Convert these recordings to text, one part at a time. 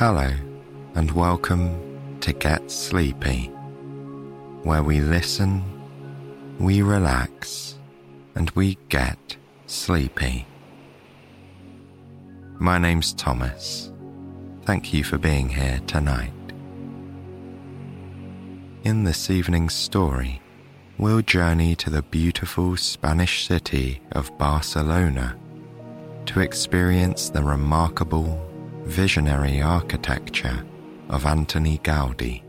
Hello, and welcome to Get Sleepy, where we listen, we relax, and we get sleepy. My name's Thomas. Thank you for being here tonight. In this evening's story, we'll journey to the beautiful Spanish city of Barcelona to experience the remarkable visionary architecture of Antoni Gaudí.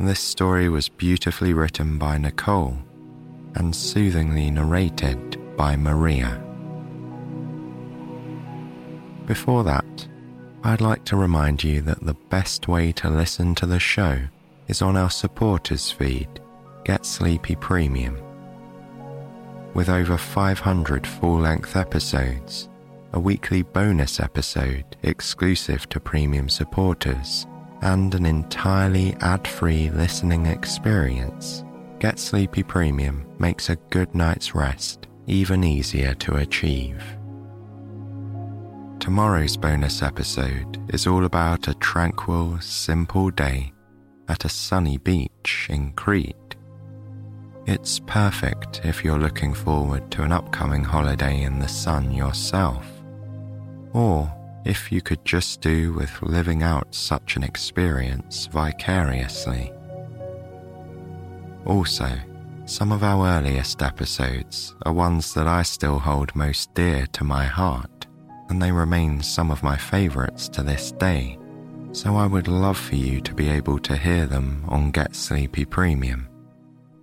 This story was beautifully written by Nicole and soothingly narrated by Maria. Before that, I'd like to remind you that the best way to listen to the show is on our supporters feed, Get Sleepy Premium. With over 500 full length episodes, a weekly bonus episode exclusive to premium supporters, and an entirely ad free listening experience, Get Sleepy Premium makes a good night's rest even easier to achieve. Tomorrow's bonus episode is all about a tranquil, simple day at a sunny beach in Crete. It's perfect if you're looking forward to an upcoming holiday in the sun yourself or if you could just do with living out such an experience vicariously. Also, some of our earliest episodes are ones that I still hold most dear to my heart, and they remain some of my favourites to this day, so I would love for you to be able to hear them on Get Sleepy Premium.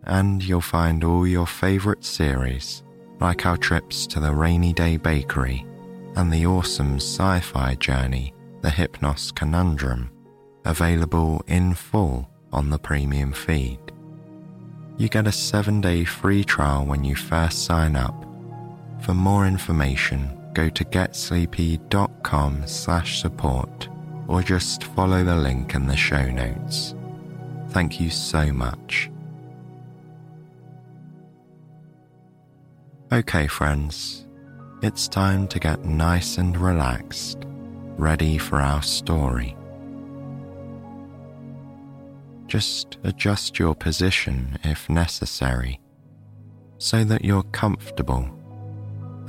And you'll find all your favourite series, like our trips to the Rainy Day Bakery and the awesome sci fi journey, The Hypnos Conundrum, available in full on the premium feed. You get a seven day free trial when you first sign up. For more information, go to getsleepy.com slash support or just follow the link in the show notes. Thank you so much. Okay, friends, it's time to get nice and relaxed, ready for our story. Just adjust your position if necessary, so that you're comfortable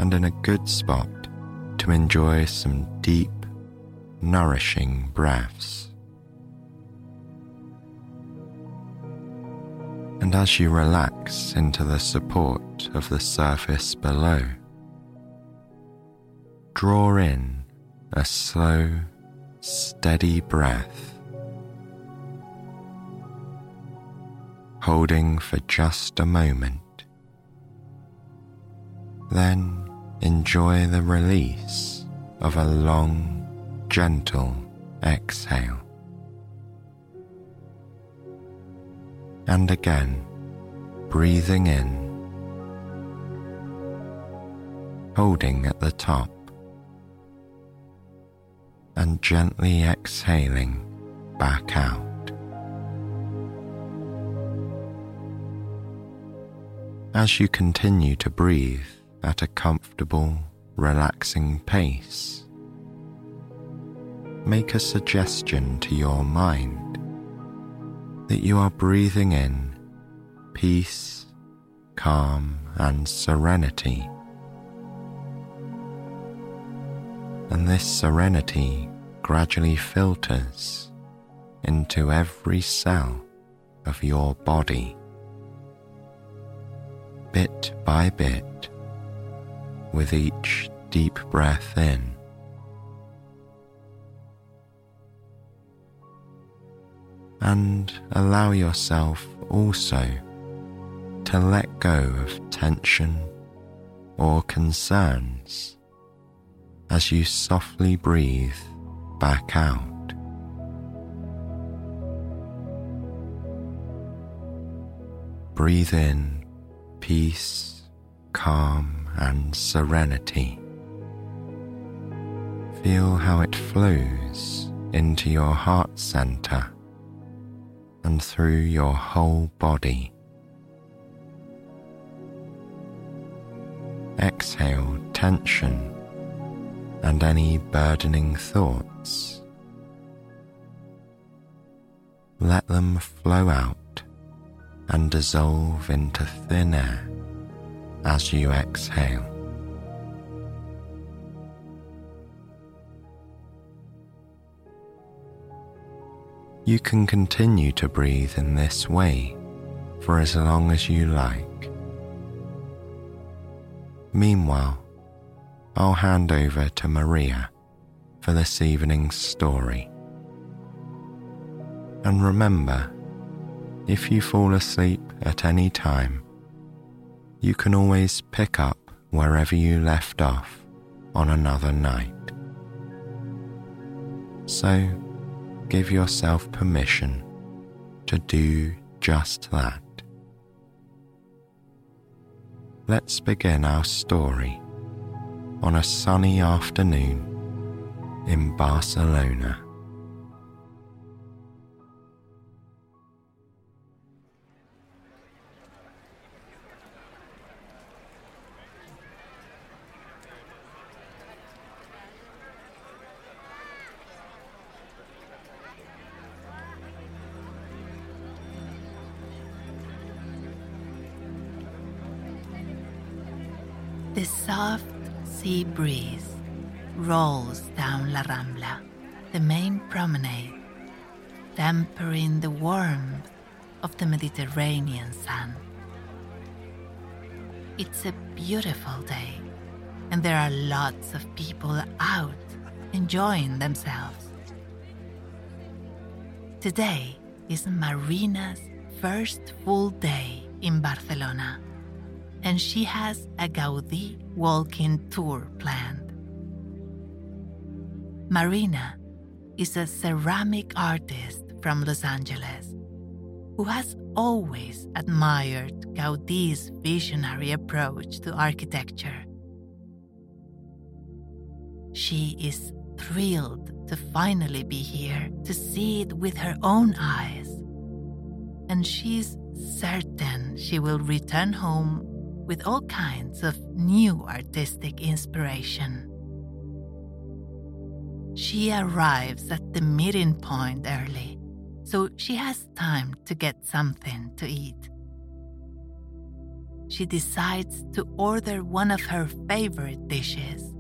and in a good spot to enjoy some deep, nourishing breaths. And as you relax into the support of the surface below, draw in a slow, steady breath, holding for just a moment. Then enjoy the release of a long, gentle exhale. And again, breathing in, holding at the top and gently exhaling back out. As you continue to breathe at a comfortable, relaxing pace, make a suggestion to your mind that you are breathing in peace, calm, and serenity and this serenity gradually filters into every cell of your body, bit by bit, with each deep breath in. And allow yourself also to let go of tension or concerns as you softly breathe back out. Breathe in peace, calm, and serenity. Feel how it flows into your heart center and through your whole body. Exhale tension and any burdening thoughts. Let them flow out and dissolve into thin air as you exhale. You can continue to breathe in this way for as long as you like. Meanwhile, I'll hand over to Maria for this evening's story. And remember, if you fall asleep at any time, you can always pick up wherever you left off on another night. So give yourself permission to do just that. Let's begin our story on a sunny afternoon in Barcelona. Breeze rolls down La Rambla, the main promenade, tempering the warmth of the Mediterranean sun. It's a beautiful day, and there are lots of people out enjoying themselves. Today is Marina's first full day in Barcelona and she has a Gaudí walking tour planned. Marina is a ceramic artist from Los Angeles who has always admired Gaudí's visionary approach to architecture. She is thrilled to finally be here to see it with her own eyes, and she's certain she will return home with all kinds of new artistic inspiration. She arrives at the meeting point early, so she has time to get something to eat. She decides to order one of her favorite dishes,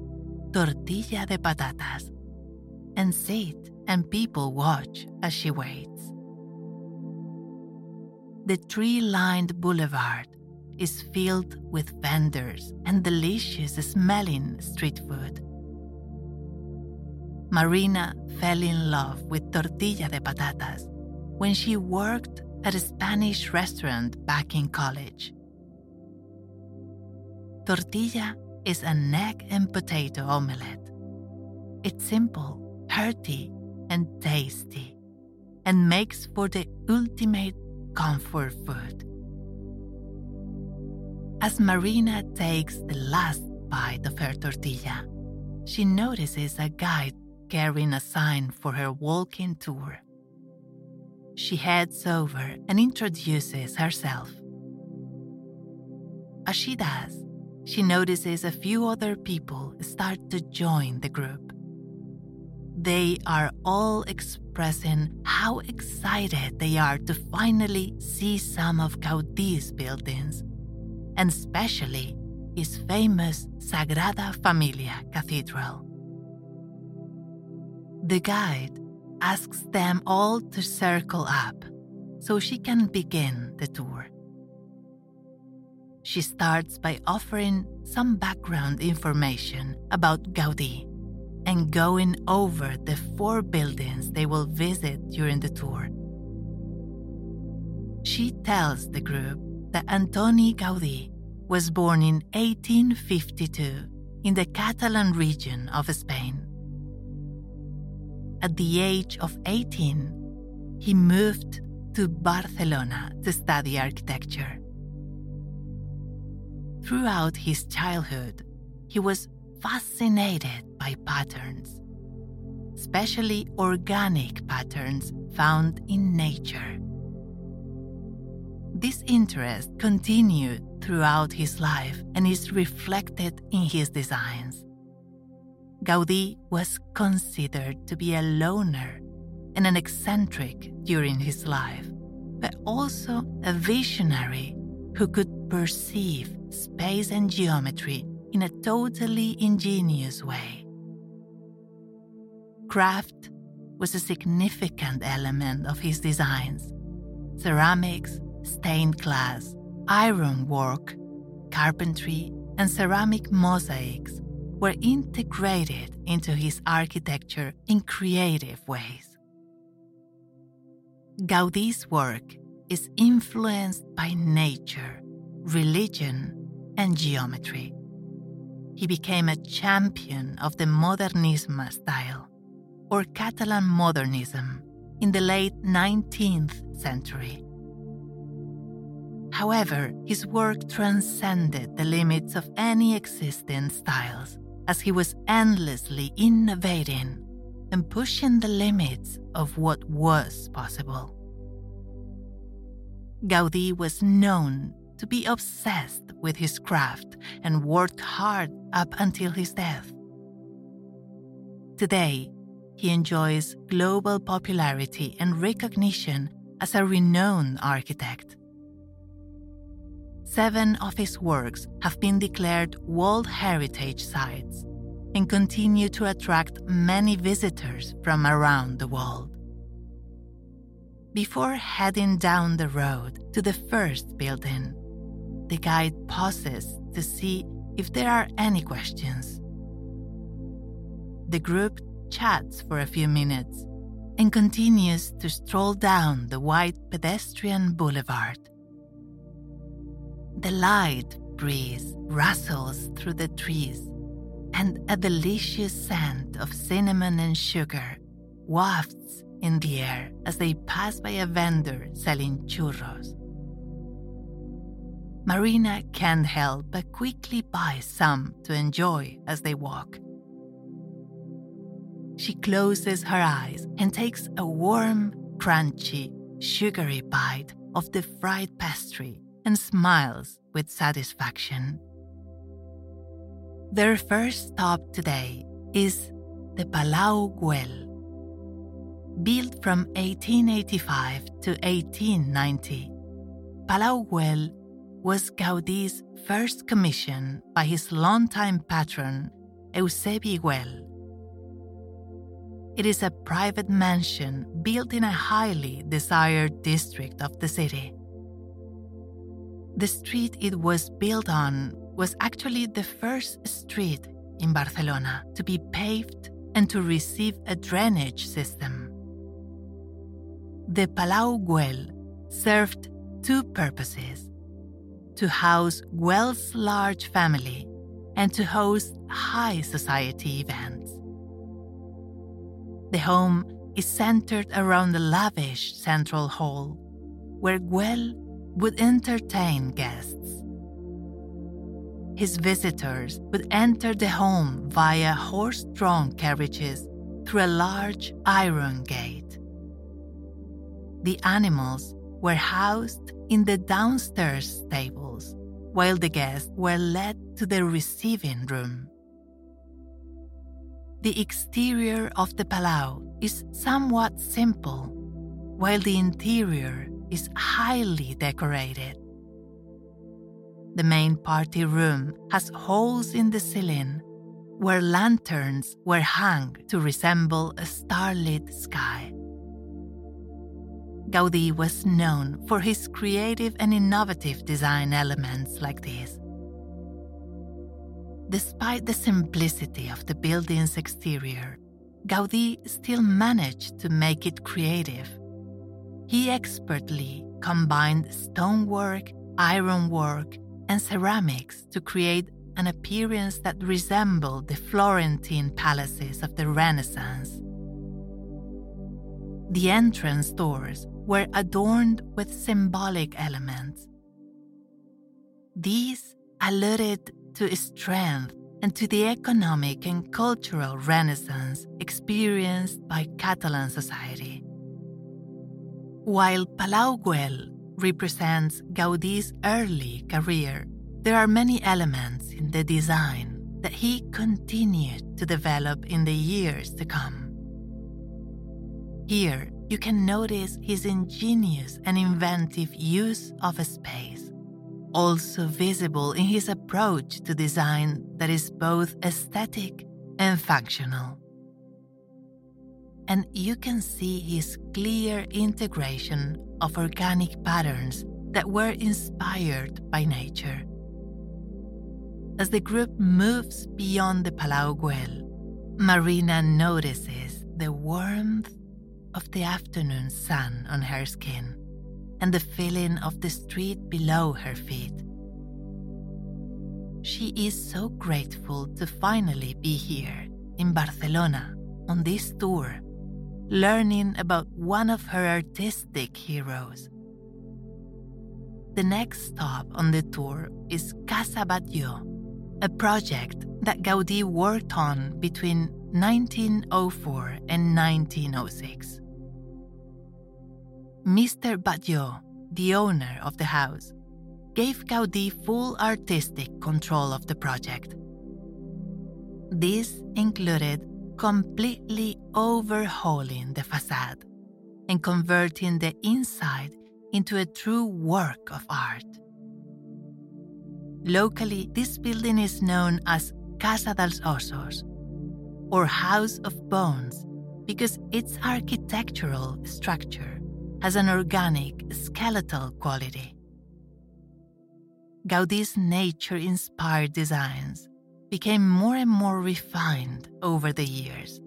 tortilla de patatas, and sit and people watch as she waits. The tree lined boulevard is filled with vendors and delicious smelling street food. Marina fell in love with tortilla de patatas when she worked at a Spanish restaurant back in college. Tortilla is an egg and potato omelette. It's simple, hearty, and tasty, and makes for the ultimate comfort food. As Marina takes the last bite of her tortilla, she notices a guide carrying a sign for her walking tour. She heads over and introduces herself. As she does, she notices a few other people start to join the group. They are all expressing how excited they are to finally see some of Gaudí's buildings and especially his famous Sagrada Familia Cathedral. The guide asks them all to circle up so she can begin the tour. She starts by offering some background information about Gaudí and going over the four buildings they will visit during the tour. She tells the group that Antoni Gaudí was born in 1852 in the Catalan region of Spain. At the age of 18, he moved to Barcelona to study architecture. Throughout his childhood, he was fascinated by patterns, especially organic patterns found in nature. This interest continued throughout his life and is reflected in his designs. Gaudí was considered to be a loner and an eccentric during his life, but also a visionary who could perceive space and geometry in a totally ingenious way. Craft was a significant element of his designs. Ceramics, stained glass, ironwork, carpentry, and ceramic mosaics were integrated into his architecture in creative ways. Gaudí's work is influenced by nature, religion, and geometry. He became a champion of the Modernisme style, or Catalan modernism, in the late 19th century. However, his work transcended the limits of any existing styles, as he was endlessly innovating and pushing the limits of what was possible. Gaudí was known to be obsessed with his craft and worked hard up until his death. Today, he enjoys global popularity and recognition as a renowned architect. Seven of his works have been declared World Heritage Sites and continue to attract many visitors from around the world. Before heading down the road to the first building, the guide pauses to see if there are any questions. The group chats for a few minutes and continues to stroll down the wide pedestrian boulevard. The light breeze rustles through the trees, and a delicious scent of cinnamon and sugar wafts in the air as they pass by a vendor selling churros. Marina can't help but quickly buy some to enjoy as they walk. She closes her eyes and takes a warm, crunchy, sugary bite of the fried pastry and smiles with satisfaction. Their first stop today is the Palau Güell. Built from 1885 to 1890, Palau Güell was Gaudí's first commission by his longtime patron, Eusebi Güell. It is a private mansion built in a highly desired district of the city. The street it was built on was actually the first street in Barcelona to be paved and to receive a drainage system. The Palau Güell served two purposes to house Güell's large family and to host high society events. The home is centered around the lavish central hall where Güell would entertain guests. His visitors would enter the home via horse drawn carriages through a large iron gate. The animals were housed in the downstairs stables, while the guests were led to the receiving room. The exterior of the Palau is somewhat simple, while the interior is highly decorated. The main party room has holes in the ceiling where lanterns were hung to resemble a starlit sky. Gaudí was known for his creative and innovative design elements like these. Despite the simplicity of the building's exterior, Gaudí still managed to make it creative. He expertly combined stonework, ironwork, and ceramics to create an appearance that resembled the Florentine palaces of the Renaissance. The entrance doors were adorned with symbolic elements. These alluded to strength and to the economic and cultural renaissance experienced by Catalan society. While Palau Güell represents Gaudí's early career, there are many elements in the design that he continued to develop in the years to come. Here, you can notice his ingenious and inventive use of space, also visible in his approach to design that is both aesthetic and functional. And you can see his clear integration of organic patterns that were inspired by nature. As the group moves beyond the Palau Güell, Marina notices the warmth of the afternoon sun on her skin and the feeling of the street below her feet. She is so grateful to finally be here in Barcelona on this tour, learning about one of her artistic heroes. The next stop on the tour is Casa Batlló, a project that Gaudí worked on between 1904 and 1906. Mr. Batlló, the owner of the house, gave Gaudí full artistic control of the project. This included completely overhauling the facade and converting the inside into a true work of art. Locally, this building is known as Casa dels Ossos, or House of Bones, because its architectural structure has an organic, skeletal quality. Gaudí's nature inspired designs became more and more refined over the years.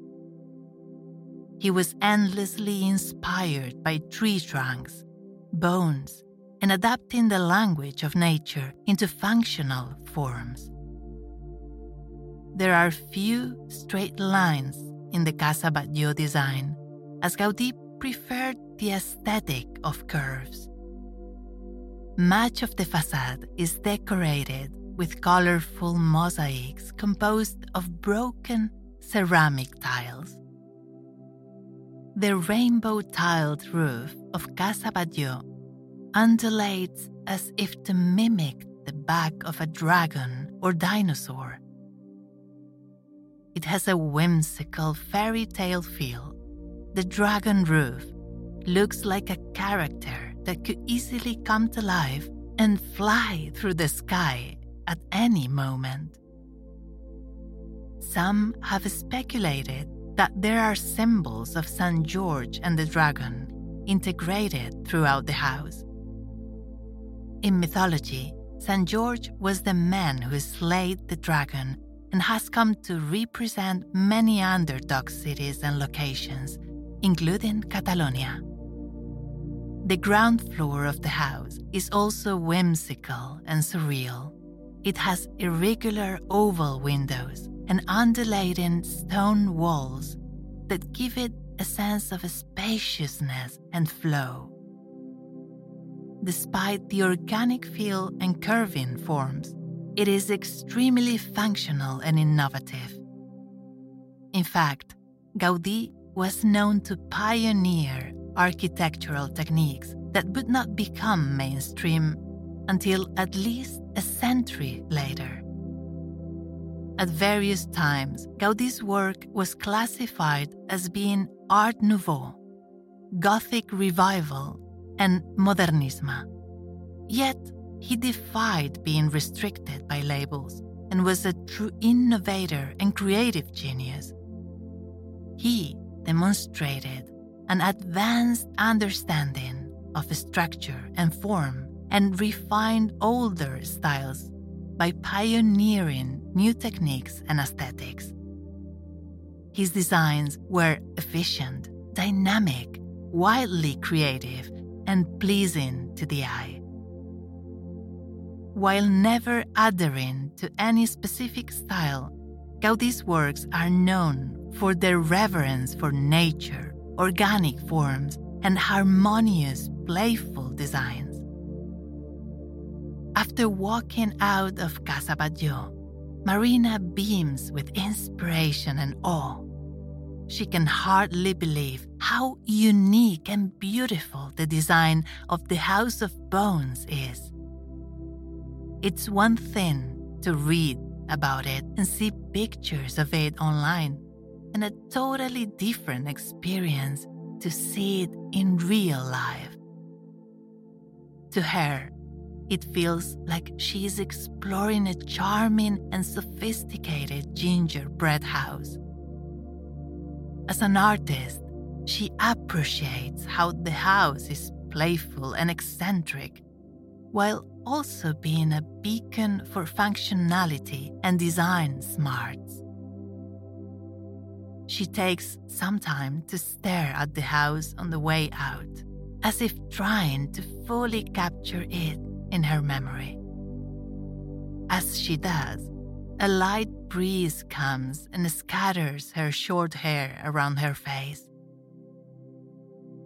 He was endlessly inspired by tree trunks, bones, and adapting the language of nature into functional forms. There are few straight lines in the Casa Batlló design, as Gaudí preferred the aesthetic of curves. Much of the facade is decorated with colorful mosaics composed of broken ceramic tiles. The rainbow tiled roof of Casa Batlló undulates as if to mimic the back of a dragon or dinosaur. It has a whimsical fairy tale feel. The dragon roof looks like a character that could easily come to life and fly through the sky at any moment. Some have speculated that there are symbols of St. George and the dragon integrated throughout the house. In mythology, St. George was the man who slayed the dragon and has come to represent many underdog cities and locations, including Catalonia. The ground floor of the house is also whimsical and surreal. It has irregular oval windows and undulating stone walls that give it a sense of spaciousness and flow despite the organic feel and curving forms, it is extremely functional and innovative. In fact, Gaudí was known to pioneer architectural techniques that would not become mainstream until at least a century later. At various times, Gaudí's work was classified as being Art Nouveau, Gothic Revival, and modernisme. Yet, he defied being restricted by labels and was a true innovator and creative genius. He demonstrated an advanced understanding of structure and form and refined older styles by pioneering new techniques and aesthetics. His designs were efficient, dynamic, wildly creative, and pleasing to the eye. While never adhering to any specific style, Gaudí's works are known for their reverence for nature, organic forms, and harmonious, playful designs. After walking out of Casa Batlló, Marina beams with inspiration and awe. She can hardly believe how unique and beautiful the design of the House of Bones is. It's one thing to read about it and see pictures of it online, and a totally different experience to see it in real life. To her, it feels like she is exploring a charming and sophisticated gingerbread house. As an artist, she appreciates how the house is playful and eccentric, while also being a beacon for functionality and design smarts. She takes some time to stare at the house on the way out, as if trying to fully capture it in her memory. As she does, a light breeze comes and scatters her short hair around her face.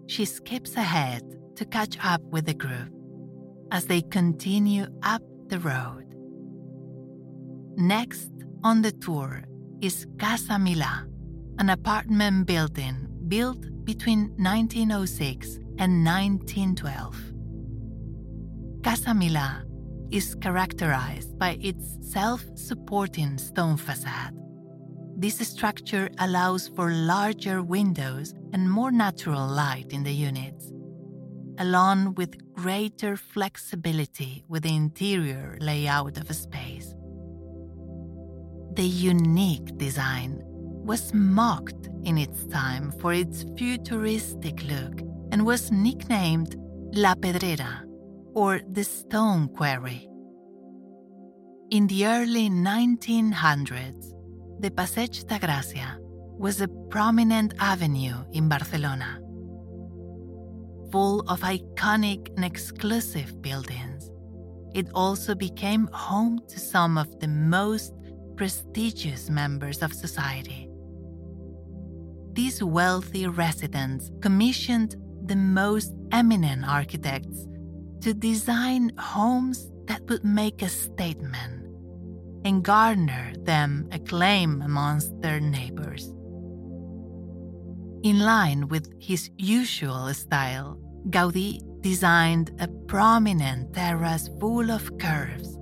She skips ahead to catch up with the group as they continue up the road. Next on the tour is Casa Milà, an apartment building built between 1906 and 1912. Casa Milà is characterized by its self supporting stone facade. This structure allows for larger windows and more natural light in the units, along with greater flexibility with the interior layout of a space. The unique design was mocked in its time for its futuristic look and was nicknamed La Pedrera, or the stone quarry. In the early 1900s, the Passeig de Gràcia was a prominent avenue in Barcelona, full of iconic and exclusive buildings. It also became home to some of the most prestigious members of society. These wealthy residents commissioned the most eminent architects to design homes that would make a statement and garner them acclaim amongst their neighbors. In line with his usual style, Gaudí designed a prominent terrace full of curves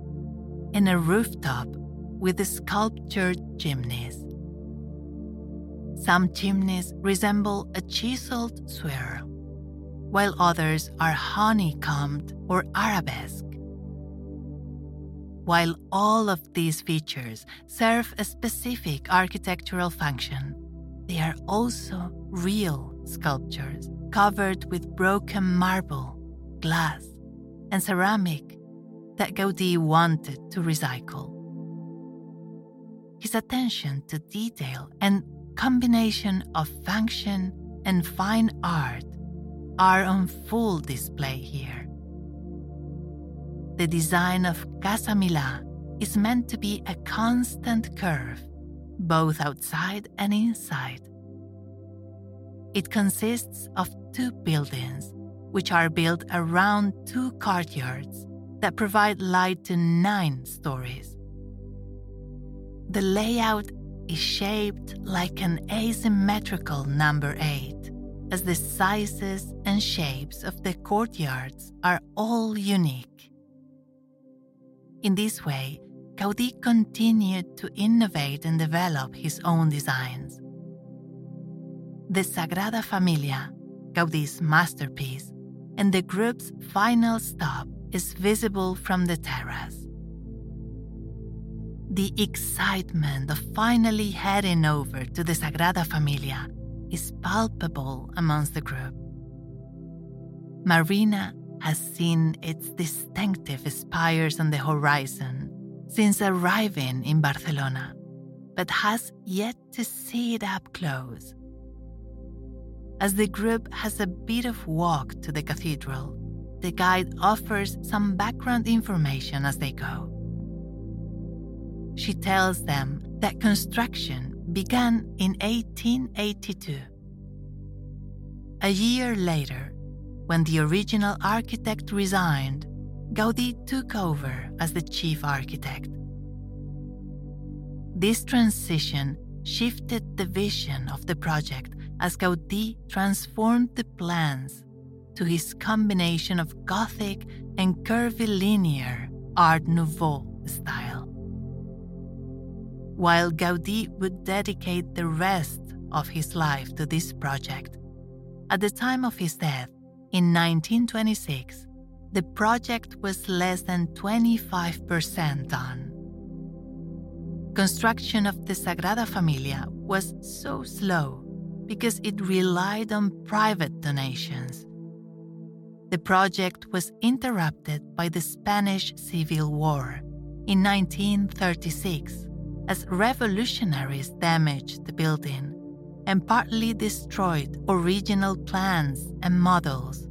and a rooftop with sculptured chimneys. Some chimneys resemble a chiseled swirl, while others are honeycombed or arabesque. While all of these features serve a specific architectural function, they are also real sculptures covered with broken marble, glass, and ceramic that Gaudí wanted to recycle. His attention to detail and combination of function and fine art are on full display here the design of Casa Milà is meant to be a constant curve, both outside and inside. It consists of two buildings, which are built around two courtyards that provide light to nine stories. The layout is shaped like an asymmetrical number eight, as the sizes and shapes of the courtyards are all unique. In this way, Gaudí continued to innovate and develop his own designs. The Sagrada Familia, Gaudí's masterpiece, and the group's final stop is visible from the terrace. The excitement of finally heading over to the Sagrada Familia is palpable amongst the group. Marina has seen its distinctive spires on the horizon since arriving in Barcelona, but has yet to see it up close. As the group has a bit of walk to the cathedral, the guide offers some background information as they go. She tells them that construction began in 1882. A year later, when the original architect resigned, Gaudí took over as the chief architect. This transition shifted the vision of the project as Gaudí transformed the plans to his combination of Gothic and curvilinear Art Nouveau style. While Gaudí would dedicate the rest of his life to this project, at the time of his death, in 1926, the project was less than 25% done. Construction of the Sagrada Familia was so slow because it relied on private donations. The project was interrupted by the Spanish Civil War in 1936 as revolutionaries damaged the building and partly destroyed original plans and models.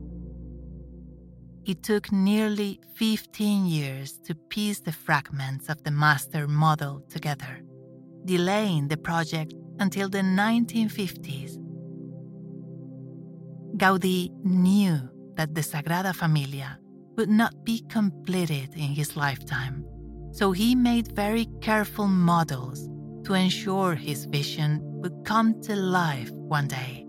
It took nearly 15 years to piece the fragments of the master model together, delaying the project until the 1950s. Gaudí knew that the Sagrada Familia would not be completed in his lifetime, so he made very careful models to ensure his vision would come to life one day.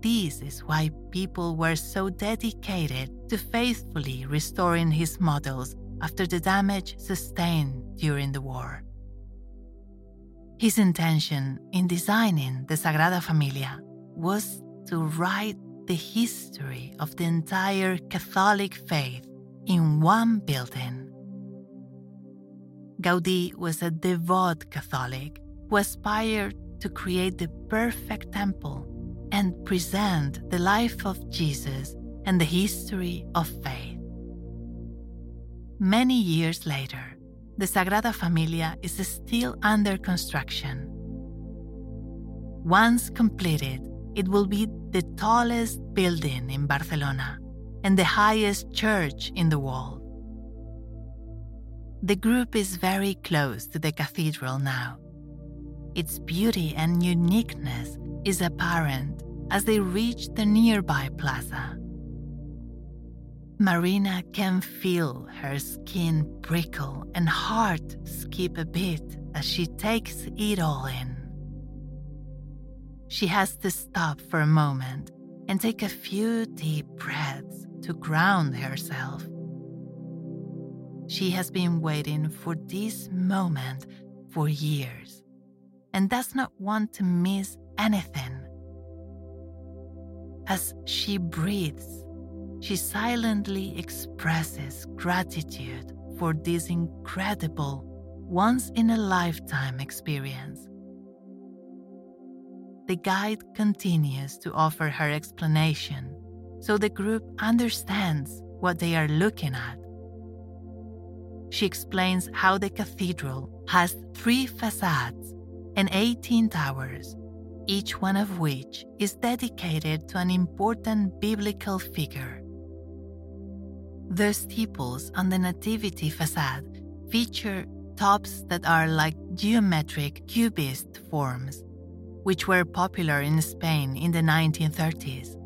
This is why people were so dedicated to faithfully restoring his models after the damage sustained during the war. His intention in designing the Sagrada Familia was to write the history of the entire Catholic faith in one building. Gaudí was a devout Catholic who aspired to create the perfect temple and present the life of Jesus and the history of faith. Many years later, the Sagrada Familia is still under construction. Once completed, it will be the tallest building in Barcelona and the highest church in the world. The group is very close to the cathedral now its beauty and uniqueness is apparent as they reach the nearby plaza. Marina can feel her skin prickle and heart skip a bit as she takes it all in. She has to stop for a moment and take a few deep breaths to ground herself. She has been waiting for this moment for years and does not want to miss anything. As she breathes, she silently expresses gratitude for this incredible, once in a lifetime experience. The guide continues to offer her explanation so the group understands what they are looking at. She explains how the cathedral has three facades and 18 towers, each one of which is dedicated to an important biblical figure. The steeples on the Nativity facade feature tops that are like geometric cubist forms, which were popular in Spain in the 1930s.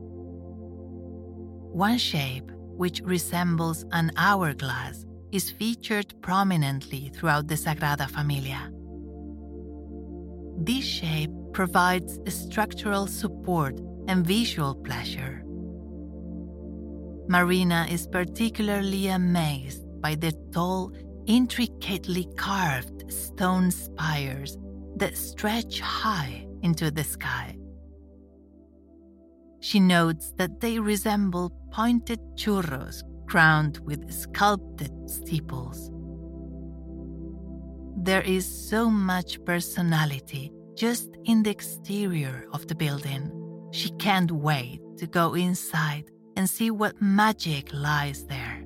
One shape, which resembles an hourglass, is featured prominently throughout the Sagrada Familia. This shape provides structural support and visual pleasure. Marina is particularly amazed by the tall, intricately carved stone spires that stretch high into the sky. She notes that they resemble pointed churros crowned with sculpted steeples. There is so much personality just in the exterior of the building. She can't wait to go inside and see what magic lies there.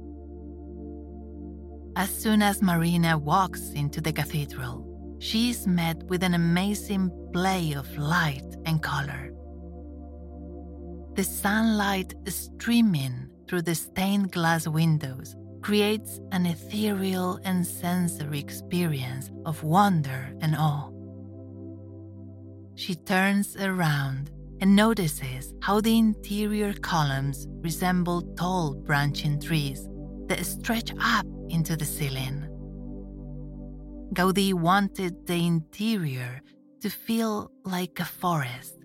As soon as Marina walks into the cathedral, she is met with an amazing play of light and color. The sunlight streaming through the stained glass windows creates an ethereal and sensory experience of wonder and awe. She turns around and notices how the interior columns resemble tall branching trees that stretch up into the ceiling. Gaudí wanted the interior to feel like a forest,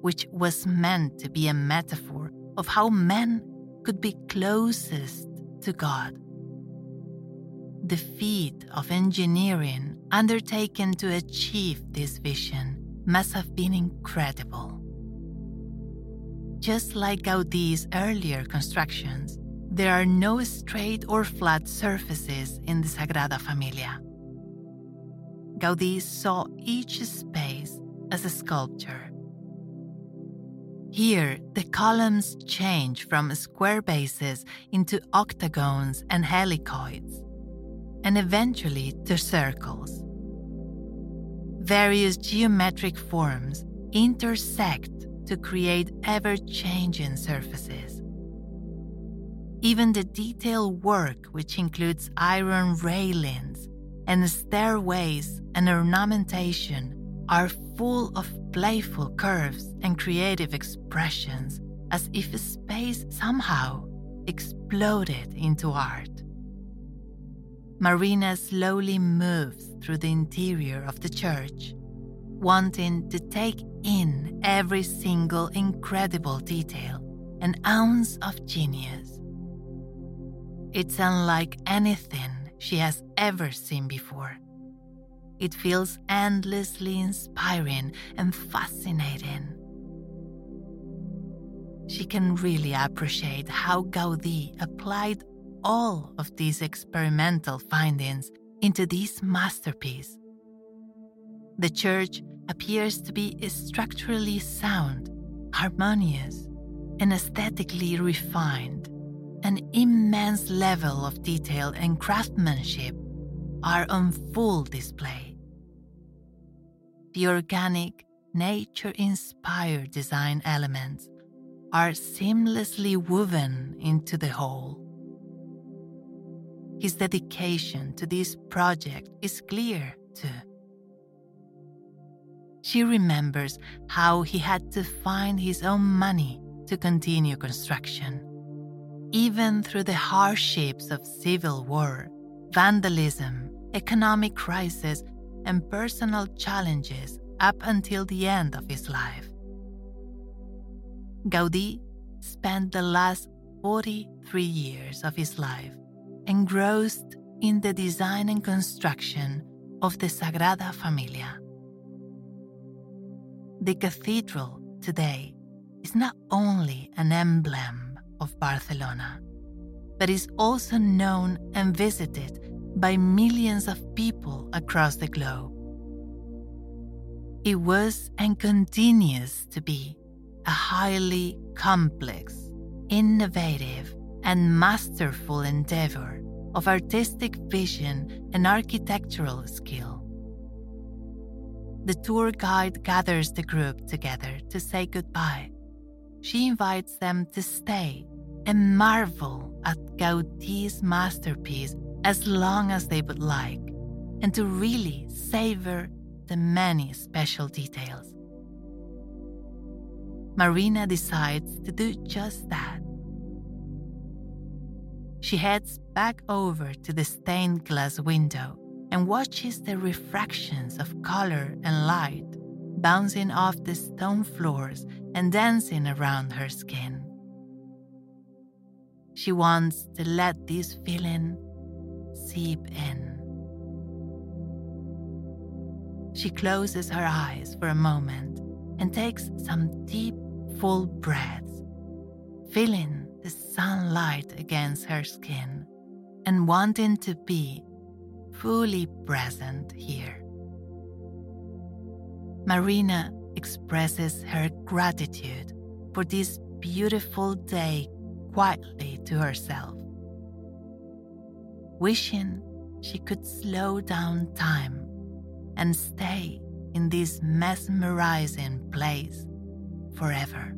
which was meant to be a metaphor of how men could be closest to God. The feat of engineering undertaken to achieve this vision must have been incredible. Just like Gaudí's earlier constructions, there are no straight or flat surfaces in the Sagrada Familia. Gaudí saw each space as a sculpture. Here, the columns change from square bases into octagons and helicoids, and eventually to circles. Various geometric forms intersect to create ever changing surfaces. Even the detailed work, which includes iron railings and stairways and ornamentation, are full of playful curves and creative expressions, as if space somehow exploded into art. Marina slowly moves through the interior of the church, wanting to take in every single incredible detail, an ounce of genius. It's unlike anything she has ever seen before. It feels endlessly inspiring and fascinating. She can really appreciate how Gaudí applied all of these experimental findings into this masterpiece. The church appears to be structurally sound, harmonious, and aesthetically refined. An immense level of detail and craftsmanship are on full display. The organic, nature inspired design elements are seamlessly woven into the whole. His dedication to this project is clear, too. She remembers how he had to find his own money to continue construction. Even through the hardships of civil war, vandalism, economic crisis, and personal challenges up until the end of his life. Gaudí spent the last 43 years of his life engrossed in the design and construction of the Sagrada Familia. The cathedral today is not only an emblem of Barcelona, but is also known and visited by millions of people across the globe. It was and continues to be a highly complex, innovative, and masterful endeavor of artistic vision and architectural skill. The tour guide gathers the group together to say goodbye. She invites them to stay and marvel at Gaudí's masterpiece as long as they would like, and to really savor the many special details. Marina decides to do just that. She heads back over to the stained glass window and watches the refractions of color and light bouncing off the stone floors and dancing around her skin. She wants to let this feeling seep in. She closes her eyes for a moment and takes some deep, full breaths, feeling the sunlight against her skin and wanting to be fully present here. Marina expresses her gratitude for this beautiful day quietly to herself, wishing she could slow down time and stay in this mesmerizing place forever.